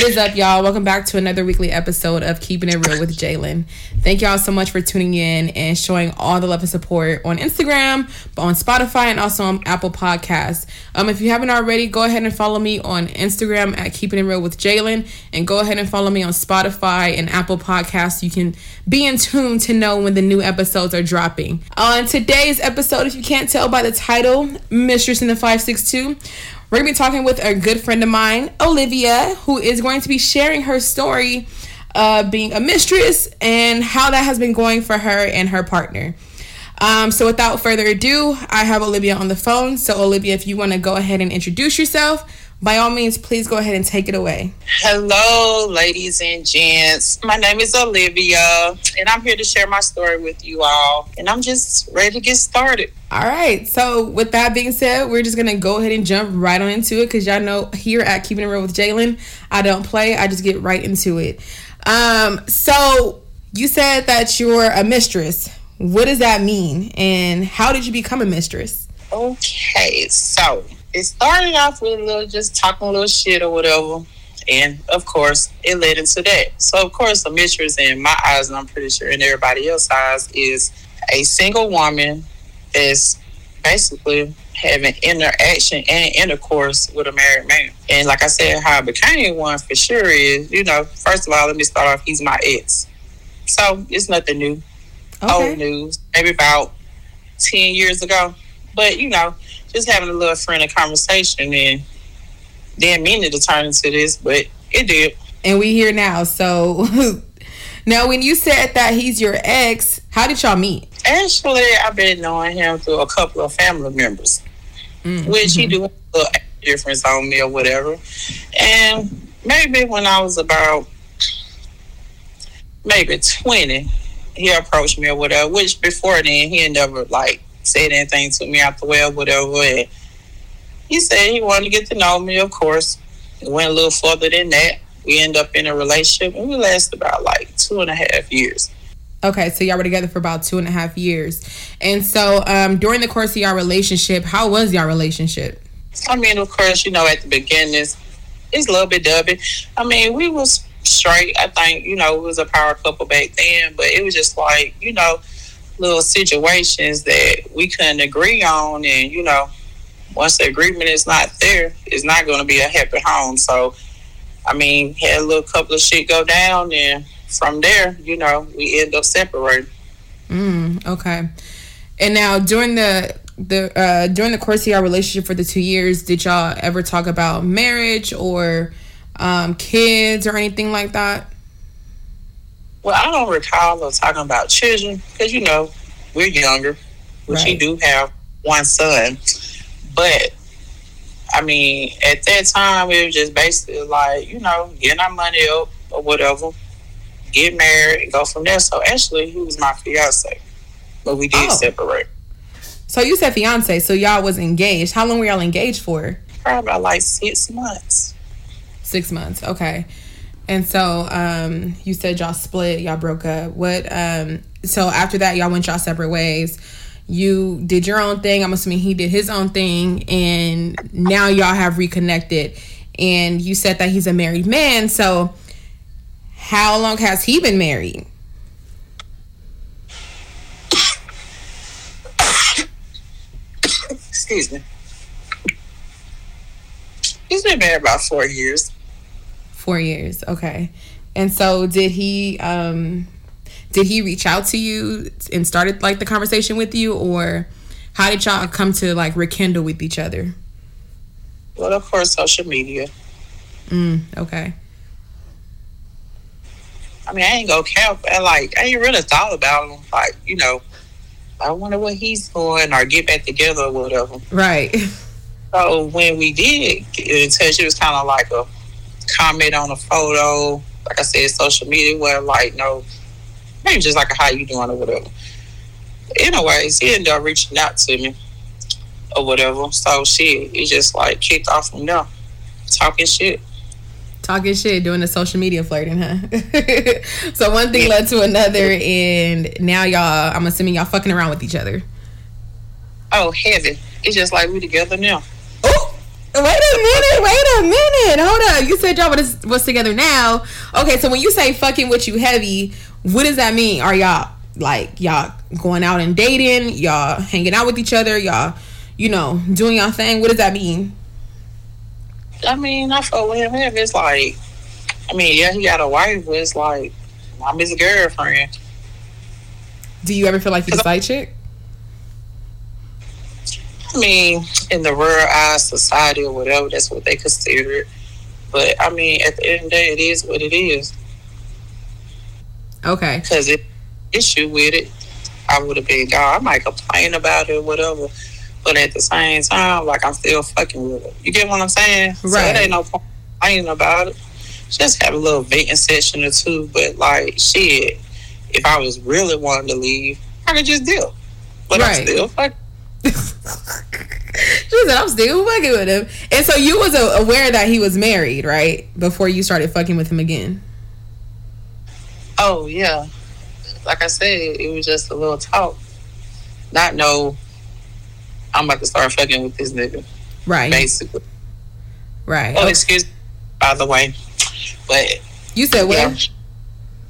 What is up, y'all? Welcome back to another weekly episode of Keeping It Real with Jaylyn. Thank y'all so much for tuning in and showing all the love and support on Instagram, but on Spotify, and also on Apple Podcasts. Um, if you haven't already, go ahead and follow me on Instagram at Keeping It Real with Jaylyn, and go ahead and follow me on Spotify and Apple Podcasts. You can be in tune to know when the new episodes are dropping. On today's episode, if you can't tell by the title, Mistress in the 562, we're going to be talking with a good friend of mine, Olivia, who is going to be sharing her story of being a mistress and how that has been going for her and her partner. Um, so, without further ado, I have Olivia on the phone. So, Olivia, if you want to go ahead and introduce yourself, by all means, please go ahead and take it away. Hello, ladies and gents. My name is Olivia, and I'm here to share my story with you all. And I'm just ready to get started. All right. So, with that being said, we're just to go ahead and jump right on into it because y'all know here at Keeping It Real with Jaylyn, I don't play, I just get right into it. Um, so, you said that you're a mistress. What does that mean? And how did you become a mistress? Okay. So, it started off with a little just talking a little shit or whatever. And of course, it led into that. So, of course, a mistress in my eyes, and I'm pretty sure in everybody else's eyes, is a single woman that's basically having interaction and intercourse with a married man. And like I said, how I became one for sure is, you know, first of all, let me start off, he's my ex. So it's nothing new. Okay. Old news. Maybe about 10 years ago. But, you know, just having a little friendly conversation and didn't mean it to turn into this, but it did. And we here now. So now when you said that he's your ex, how did y'all meet? Actually, I've been knowing him through a couple of family members, mm-hmm. which he do a little difference on me or whatever. And maybe when I was about maybe 20, he approached me or whatever, which before then he never like said anything to me after well, whatever. And he said he wanted to get to know me, of course. It went a little further than that. We end up in a relationship and we lasted about like two and a half years. Okay, so y'all were together for about two and a half years. And so um, during the course of y'all relationship, how was y'all relationship? I mean, of course, you know, at the beginning, it's, it's a little bit dubby. I mean, we was straight. I think, you know, it was a power couple back then, but it was just like, you know, little situations that we couldn't agree on. And, you know, once the agreement is not there, it's not going to be a happy home. So, I mean, had a little couple of shit go down, and from there, you know, we end up separating. Mm, okay. And now during the the uh, during the course of your relationship for the two years, did y'all ever talk about marriage or um, kids or anything like that? Well, I don't recall us talking about children because you know we're younger, which right. we do have one son. But I mean, at that time, it was just basically like you know getting our money up or whatever, get married and go from there. So actually, he was my fiance, but we did oh. separate. So you said fiance, so y'all was engaged. How long were y'all engaged for? Probably about like six months. Six months, okay. And so um, you said y'all split, y'all broke up. What? Um, so after that, y'all went y'all separate ways. You did your own thing. I'm assuming he did his own thing, and now y'all have reconnected. And you said that he's a married man. So how long has he been married? Excuse me. He's been married about four years. Four years, okay. And so, did he? um Did he reach out to you and started like the conversation with you, or how did y'all come to like rekindle with each other? Well, of course, social media. Mm, okay. I mean, I ain't gonna count. I like, I ain't really thought about him. Like, you know, I wonder what he's doing or get back together or whatever. Right. So when we did get in touch, it was kind of like a comment on a photo, like I said, social media, where like no, maybe just like a how you doing or whatever. Anyways, he ended up reaching out to me or whatever. So shit, it just like kicked off from there, talking shit. Talking shit, doing the social media flirting, huh? so one thing led to another, and now y'all, I'm assuming y'all fucking around with each other. Oh heaven! It's just like we together now. Oh, Wait a minute, wait a minute. Hold up. You said y'all was, was together now. Okay, so when you say fucking with you heavy, what does that mean? Are y'all like y'all going out and dating? Y'all hanging out with each other? Y'all, you know, doing y'all thing? What does that mean? I mean, I feel with him. It's like, I mean, yeah, he got a wife, but it's like, I'm his girlfriend. Do you ever feel like you're a side chick? I mean, in the rural eye society or whatever, that's what they consider it. But I mean, at the end of the day, it is what it is. Okay. Because if issue with it, I would have been gone. I might complain about it or whatever. But at the same time, like I'm still fucking with it. You get what I'm saying? Right. So it ain't no point complaining about it. Just have a little venting session or two. But like shit, if I was really wanting to leave, I could just deal. But right. I'm still fucking. she said, "I'm still fucking with him." And so you was aware that he was married, right? Before you started fucking with him again. Oh yeah, like I said, it was just a little talk. Not know I'm about to start fucking with this nigga. Right. Basically. Right. Oh, excuse me, by the way. But You said what? Yeah,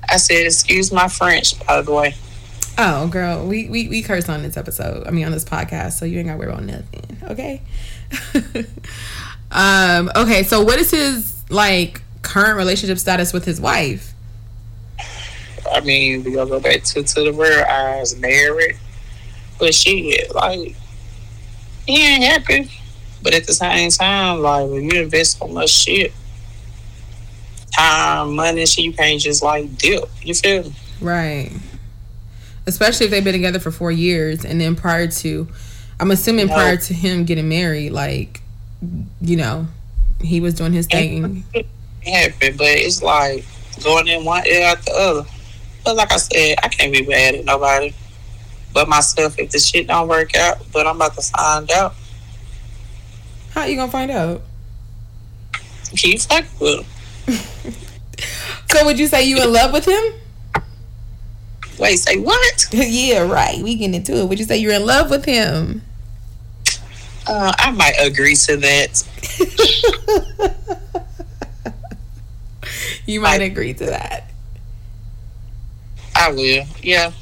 I said excuse my French, by the way. Oh, girl, we, we, we curse on this episode. I mean, on this podcast, so you ain't got to worry about nothing. Okay. um. Okay. So, what is his like current relationship status with his wife? I mean, we gonna go back to to the real eyes, married, but she like he ain't happy. But at the same time, like when you invest so much shit, time, money, shit, you can't just like dip. You feel me? Right. Especially if they've been together for four years, and then prior to, I'm assuming no. prior to him getting married, like, you know, he was doing his thing. Happy, but it's like going in one ear out the other. But like I said, I can't be mad at nobody but myself if the shit don't work out. But I'm about to find out. How you gonna find out? Keep fucking with him. so would you say you in love with him? Wait, say what? yeah, right. We get into it. Would you say you're in love with him? Uh, I might agree to that. you might I, agree to that. I will. Yeah.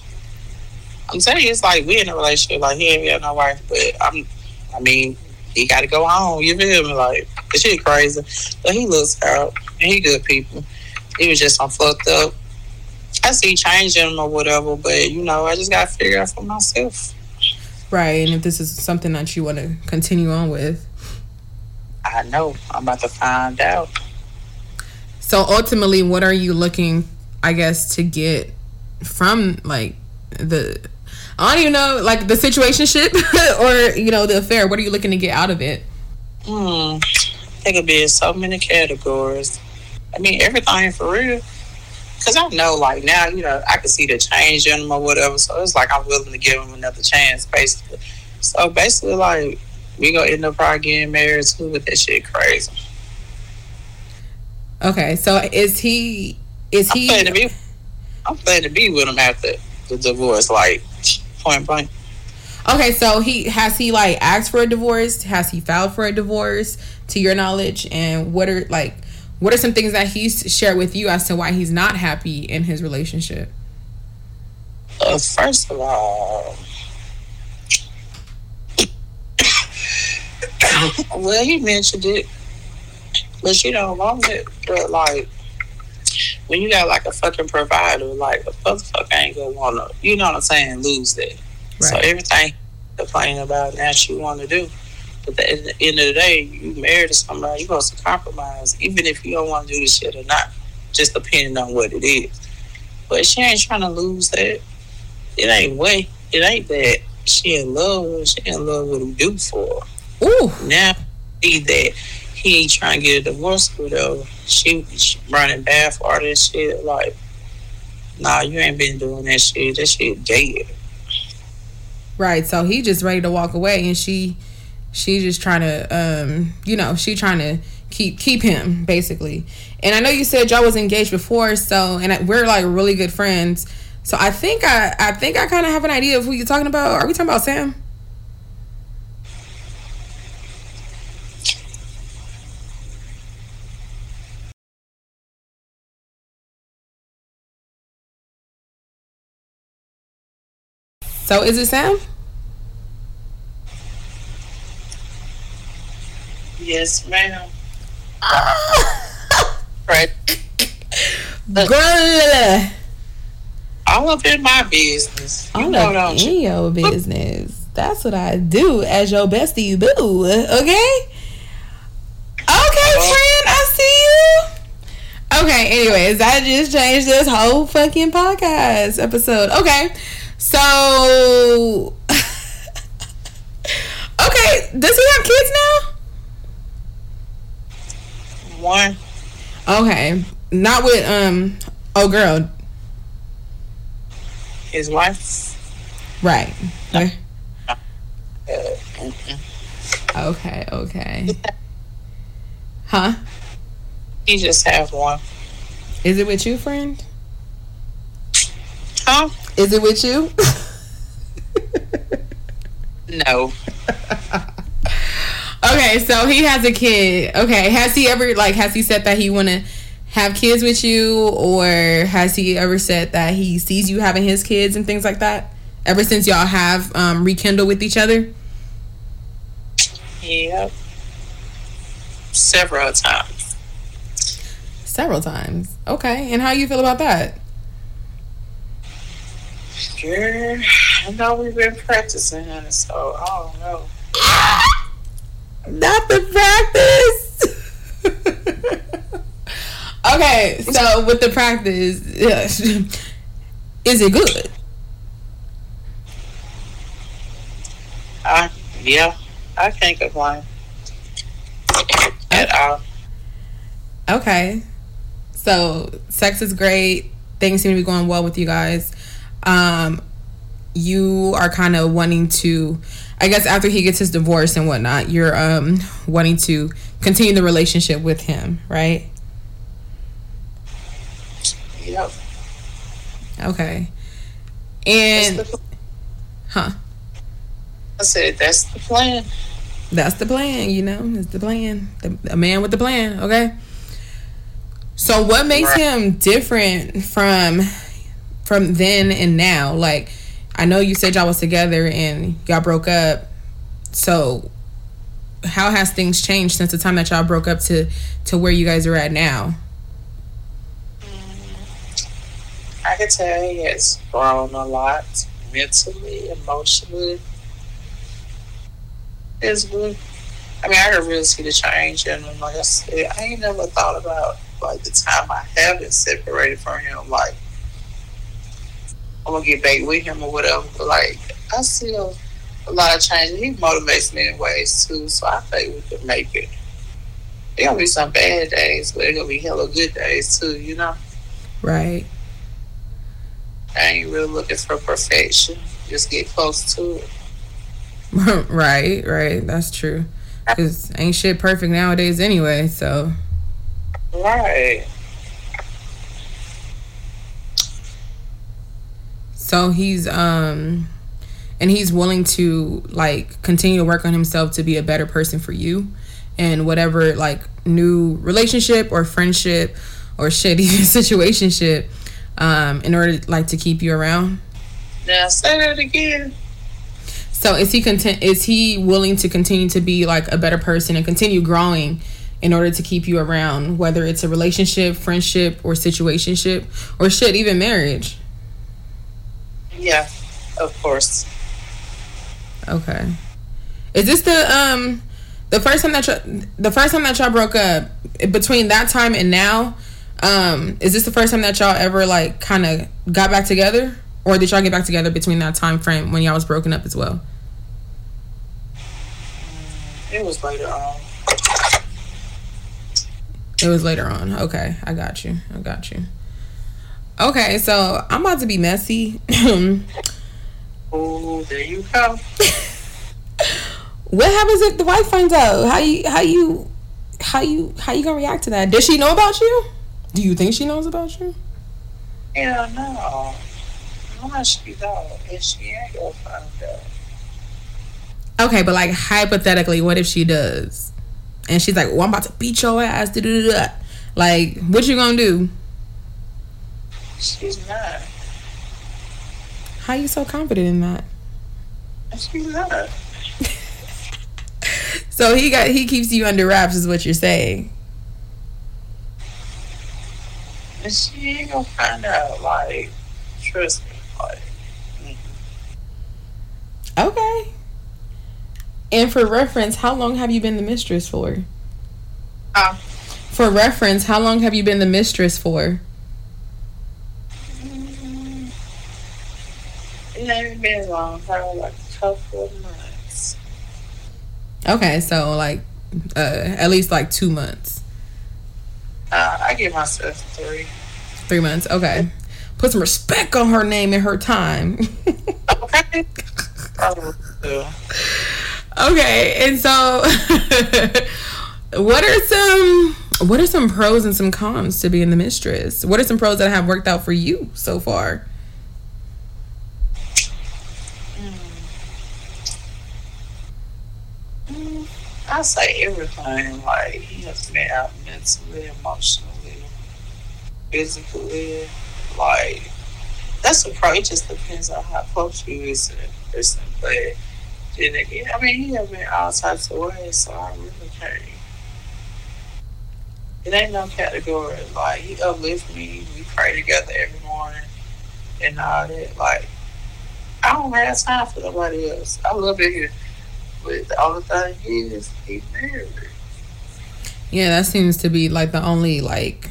I'm telling you, it's like we in a relationship. Like he ain't got no wife, but I'm. I mean, he got to go home. You feel me? Like the shit crazy, but he looks out he good people. He was just some fucked up. I see changing him or whatever, but you know, I just got to figure out for myself. Right, and if this is something that you want to continue on with, I know I'm about to find out. So ultimately, what are you looking, I guess, to get from like the I don't even know, like the situationship or you know the affair. What are you looking to get out of it? Hmm, it could be in so many categories. I mean, everything for real. Cause I know, like now, you know, I can see the change in them or whatever. So it's like I'm willing to give them another chance, basically. So basically, like we gonna end up probably getting married too, with that shit crazy. Okay, so is he? Is he? I'm planning to be. I'm planning to be with him after the divorce. Like point blank. Okay, so he has he like asked for a divorce? Has he filed for a divorce to your knowledge? And what are like what are some things that he's shared with you as to why he's not happy in his relationship? Uh, first of all, well, he mentioned it, but you don't want it. But like, when you got like a fucking provider, like a motherfucker ain't gonna wanna, you know what I'm saying, lose that. Right. So everything complaining about now she want to do. But at the end of the day, you married to somebody, you supposed to compromise, even if you don't want to do this shit or not, just depending on what it is. But she ain't trying to lose that. It ain't way. It ain't that she in love. She in love with him do for. Her. Ooh. Now see that he ain't trying to get a divorce her. She, she running bad for all this shit. Like, nah, you ain't been doing that shit. That shit dead. Right. So he just ready to walk away, and she, she just trying to, um, you know, she trying to keep keep him basically. And I know you said y'all was engaged before, so and we're like really good friends. So I think I, I think I kind of have an idea of who you're talking about. Are we talking about Sam? So is it Sam? Yes, ma'am. Ah! right. Girl. All up in my business. You All know, up in you? your business. That's what I do as your bestie boo. Okay? Okay, friend, I see you. Okay, anyways, I just changed this whole fucking podcast episode. Okay. So Okay, does he have kids now? One. Okay. Not with um oh girl. His wife. Right. Okay. Uh. Okay, okay. Huh? he just have one. Is it with you, friend? Huh? Is it with you? No. okay, so he has a kid. Okay, has he ever like has he said that he want to have kids with you or has he ever said that he sees you having his kids and things like that? Ever since y'all have um rekindled with each other? Yep. Several times. Several times. Okay, and how you feel about that? Girl, I know we've been practicing, so I don't know. Not the practice. okay, so with the practice, is it good? I, yeah, I can't complain at all. Okay. So sex is great. Things seem to be going well with you guys. Um, you are kind of wanting to, I guess, after he gets his divorce and whatnot, you're um wanting to continue the relationship with him, right? Yep. Okay. And huh, I said that's the plan. that's the plan. You know, it's the plan. The, a man with the plan. Okay. So what makes Right. him different from from then and now? Like, I know you said y'all was together and y'all broke up. So, how has things changed since the time that y'all broke up to to where you guys are at now? I can tell he has grown a lot mentally, emotionally, physically. I mean, I can really see the change in him. Like I said, I ain't never thought about like the time I have been separated from him. Like I'm gonna get back with him or whatever. But like I see a, a lot of change. He motivates me in ways too, so I think we could make it. There gonna be some bad days, but there gonna be hella good days too. You know. Right. I ain't really looking for perfection. Just get close to it. right, right. That's true. Cause ain't shit perfect nowadays anyway. So Right. So he's um and he's willing to like continue to work on himself to be a better person for you and whatever like new relationship or friendship or shitty even situationship um in order like to keep you around. Now say that again. So is he content is he willing to continue to be like a better person and continue growing in order to keep you around whether it's a relationship, friendship or situationship or shit even marriage? Yeah, of course. Okay. Is this the um the first time that y'all, the first time that y'all broke up between that time and now? Um, is this the first time that y'all ever like kind of got back together, or did y'all get back together between that time frame when y'all was broken up as well? It was later on. It was later on. Okay, I got you. I got you. Okay, so I'm about to be messy. Oh, there you go. what happens if the wife finds out? How you how you how you how you gonna react to that? Does she know about you? Do you think she knows about you? Yeah, no. No, she don't. And she ain't gonna find out. Okay, but like hypothetically, what if she does? And she's like, "Well, I'm about to beat your ass." da-da-da-da." Like, what you gonna do? She's not. How you so confident in that? She's not. So he got he keeps you under wraps, is what you're saying. And she ain't gonna find out. Like, trust me. Like, Okay. And for reference, how long have you been the mistress for? uh, For reference, how long have you been the mistress for? mm, it ain't been long. Probably like a couple of months. Okay, so like uh at least like two months. Uh, I give myself three. Three months. Okay. Put some respect on her name and her time. Okay. Okay, and so what are some what are some pros and some cons to being the mistress? What are some pros that have worked out for you so far? Mm, I say everything. Like he has me out mentally, emotionally, physically. Like that's a pro. It just depends on how close you is to that person. But then again, I mean, he has been all types of ways, so I really can't. It ain't no category. Like he uplift me. We pray together every morning and all that. Like I don't have time for nobody else. I love it here. But the only thing is, married. Yeah, that seems to be like the only like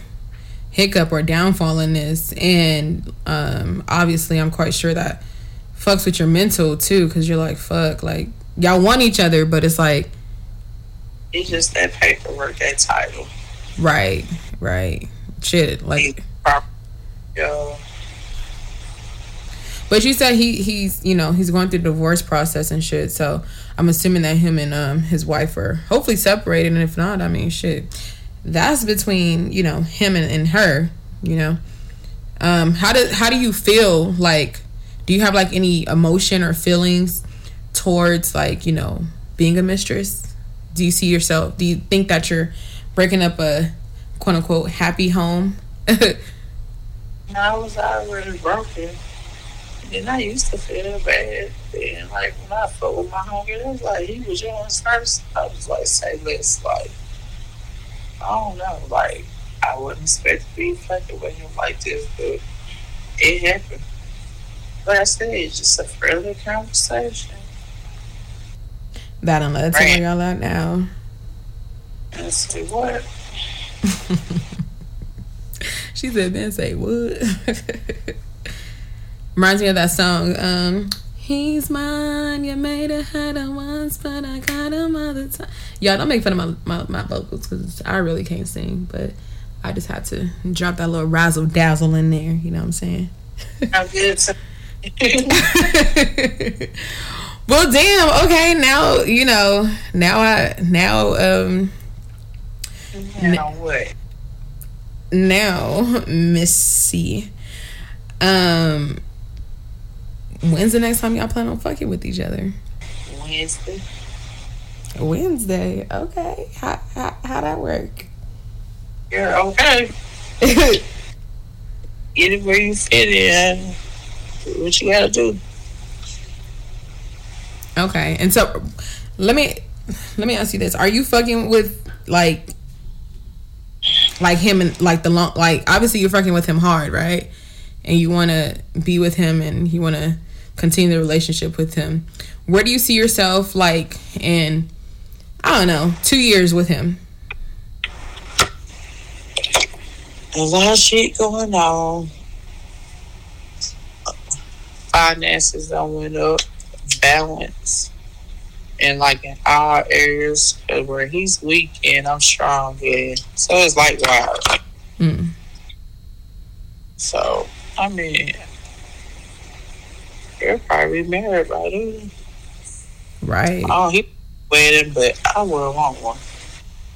hiccup or downfall in this, and um, obviously, I'm quite sure that fucks with your mental too, because you're like, fuck, like y'all want each other, but it's like, It's just that paperwork, that title. right, right, shit, like. Yo, But you said he he's you know he's going through divorce process and shit. So I'm assuming that him and um his wife are hopefully separated, and if not, I mean shit, that's between you know him and, and her. You know, um how do how do you feel like? Do you have like any emotion or feelings towards like you know being a mistress? Do you see yourself? Do you think that you're breaking up a quote unquote happy home? I was already broken. And I used to feel bad. And like when I fucked with my homie, it was like he was yours first. I was like, say less. Like, I don't know. Like, I wouldn't expect to be fucking with him like this, but it happened. But I said, it's just a friendly conversation. that I'm gonna tell y'all out now. And said, what? She said, then say what?" Reminds me of that song. Um, He's mine. You made a header once, but I got him all the time. Y'all don't make fun of my my, my vocals because I really can't sing, but I just had to drop that little razzle dazzle in there. You know what I'm saying? I'm good. Well, damn. Okay, now you know. Now I now um now what? now Missy. Um, when's the next time y'all plan on fucking with each other? Wednesday. Wednesday. Okay. How how how that work? You're okay. Get it where you fit in. What you gotta do. okay. And so let me let me ask you this: Are you fucking with like like him and like the long like obviously you're fucking with him hard, right? And you want to be with him and you want to continue the relationship with him. Where do you see yourself like in I don't know, 2 years with him? A lot of shit going on. Finances don't went up. Balance. And like in all areas where he's weak and I'm strong in. So it's like wow. Mm. So I mean you're probably married by then. Right. Oh, he wedding, but I wouldn't want one.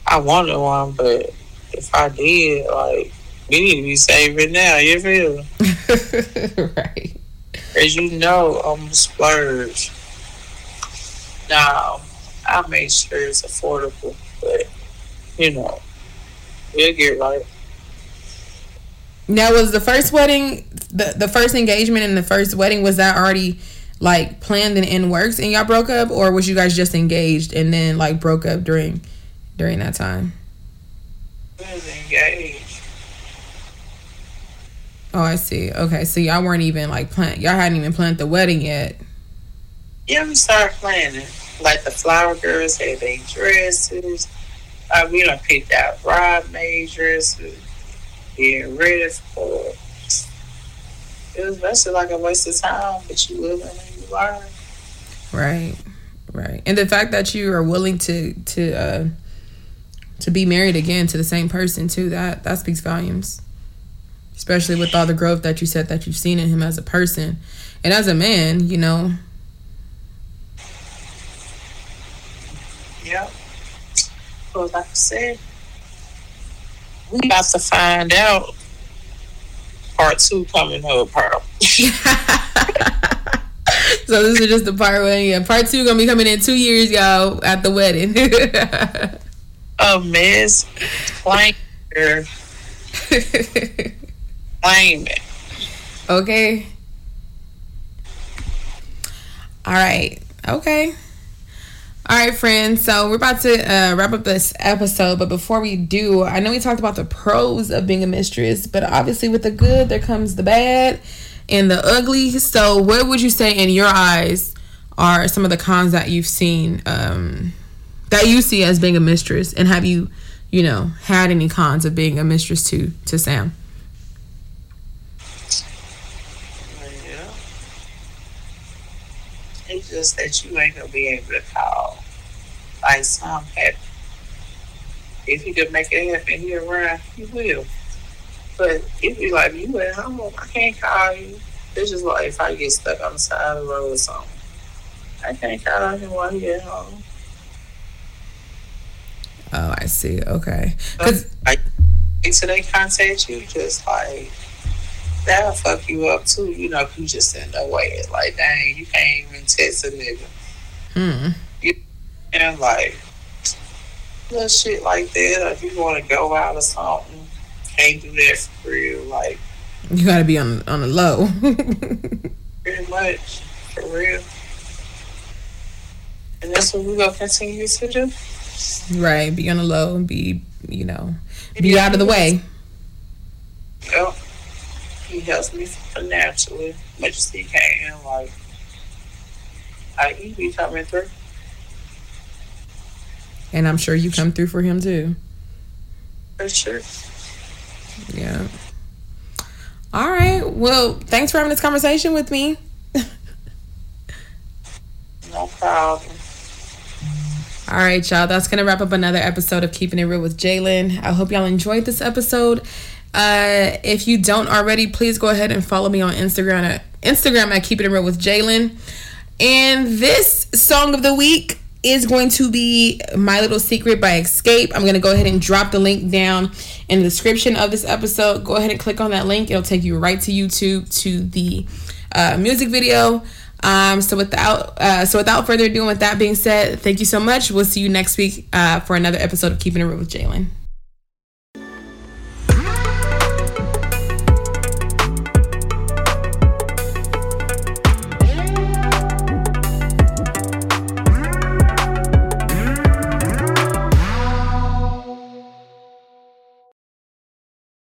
I wanted one, but if I did, like, we need to be saving now. You feel? right. As you know, I'm a splurge. Now, I make sure it's affordable, but you know, we'll get right. Now was the first wedding the the first engagement and the first wedding was that already like planned and in works and y'all broke up, or was you guys just engaged and then like broke up during during that time? Was engaged. Oh, I see. Okay, so y'all weren't even like plan. Y'all hadn't even planned the wedding yet. Yeah, we started planning. Like the flower girls had their dresses. Uh, we done picked out bridesmaid dresses. Getting ready for it. It was basically like a waste of time, but you live and you learn. Right, right. And the fact that you are willing to to uh to be married again to the same person too that that speaks volumes. Especially with all the growth that you said that you've seen in him as a person and as a man, you know. Yeah. Well, like I said, we about to find out part two coming up, Pearl. so this is just the part one. Yeah, part two gonna be coming in two years, y'all, at the wedding. a miss claim claim it. Okay. All right. Okay. All right, friends. So we're about to uh, wrap up this episode, but before we do, I know we talked about the pros of being a mistress, but obviously with the good, there comes the bad and the ugly. So, what would you say in your eyes are some of the cons that you've seen um, that you see as being a mistress, and have you, you know, had any cons of being a mistress to to Sam? Yeah. That you ain't gonna be able to call like some happy. If you could make it happen here around, you will. But if you like you at home, I can't call you. It's just like if I get stuck on the side of the road or something. I can't call him while he at home. Oh, I see. Okay, because like until they contact you, just like that'll fuck you up too. You know, if you just in the way. Like, dang, you can't even text a nigga. hmm. You and like little shit like that. If you want to go out or something, can't do that for real. Like you got to be on on the low. pretty much for real. And that's what we're gonna continue to do. right, be on the low and be, you know, be out of the way. Yep. He helps me financially, much as he can. Like, I he be coming through. And I'm sure you come through for him too. For sure. Yeah. All right. Well, thanks for having this conversation with me. No problem. All right, y'all. That's gonna wrap up another episode of Keeping It Real with Jaylyn. I hope y'all enjoyed this episode. Uh, if you don't already, please go ahead and follow me on Instagram at Instagram at Keeping It In Real with Jaylyn. And this song of the week is going to be My Little Secret by Xscape. I'm gonna go ahead and drop the link down in the description of this episode. Go ahead and click on that link. It'll take you right to YouTube to the uh, music video. Um, so without uh, so without further ado, with that being said, thank you so much. We'll see you next week uh, for another episode of Keeping It Real with Jaylyn.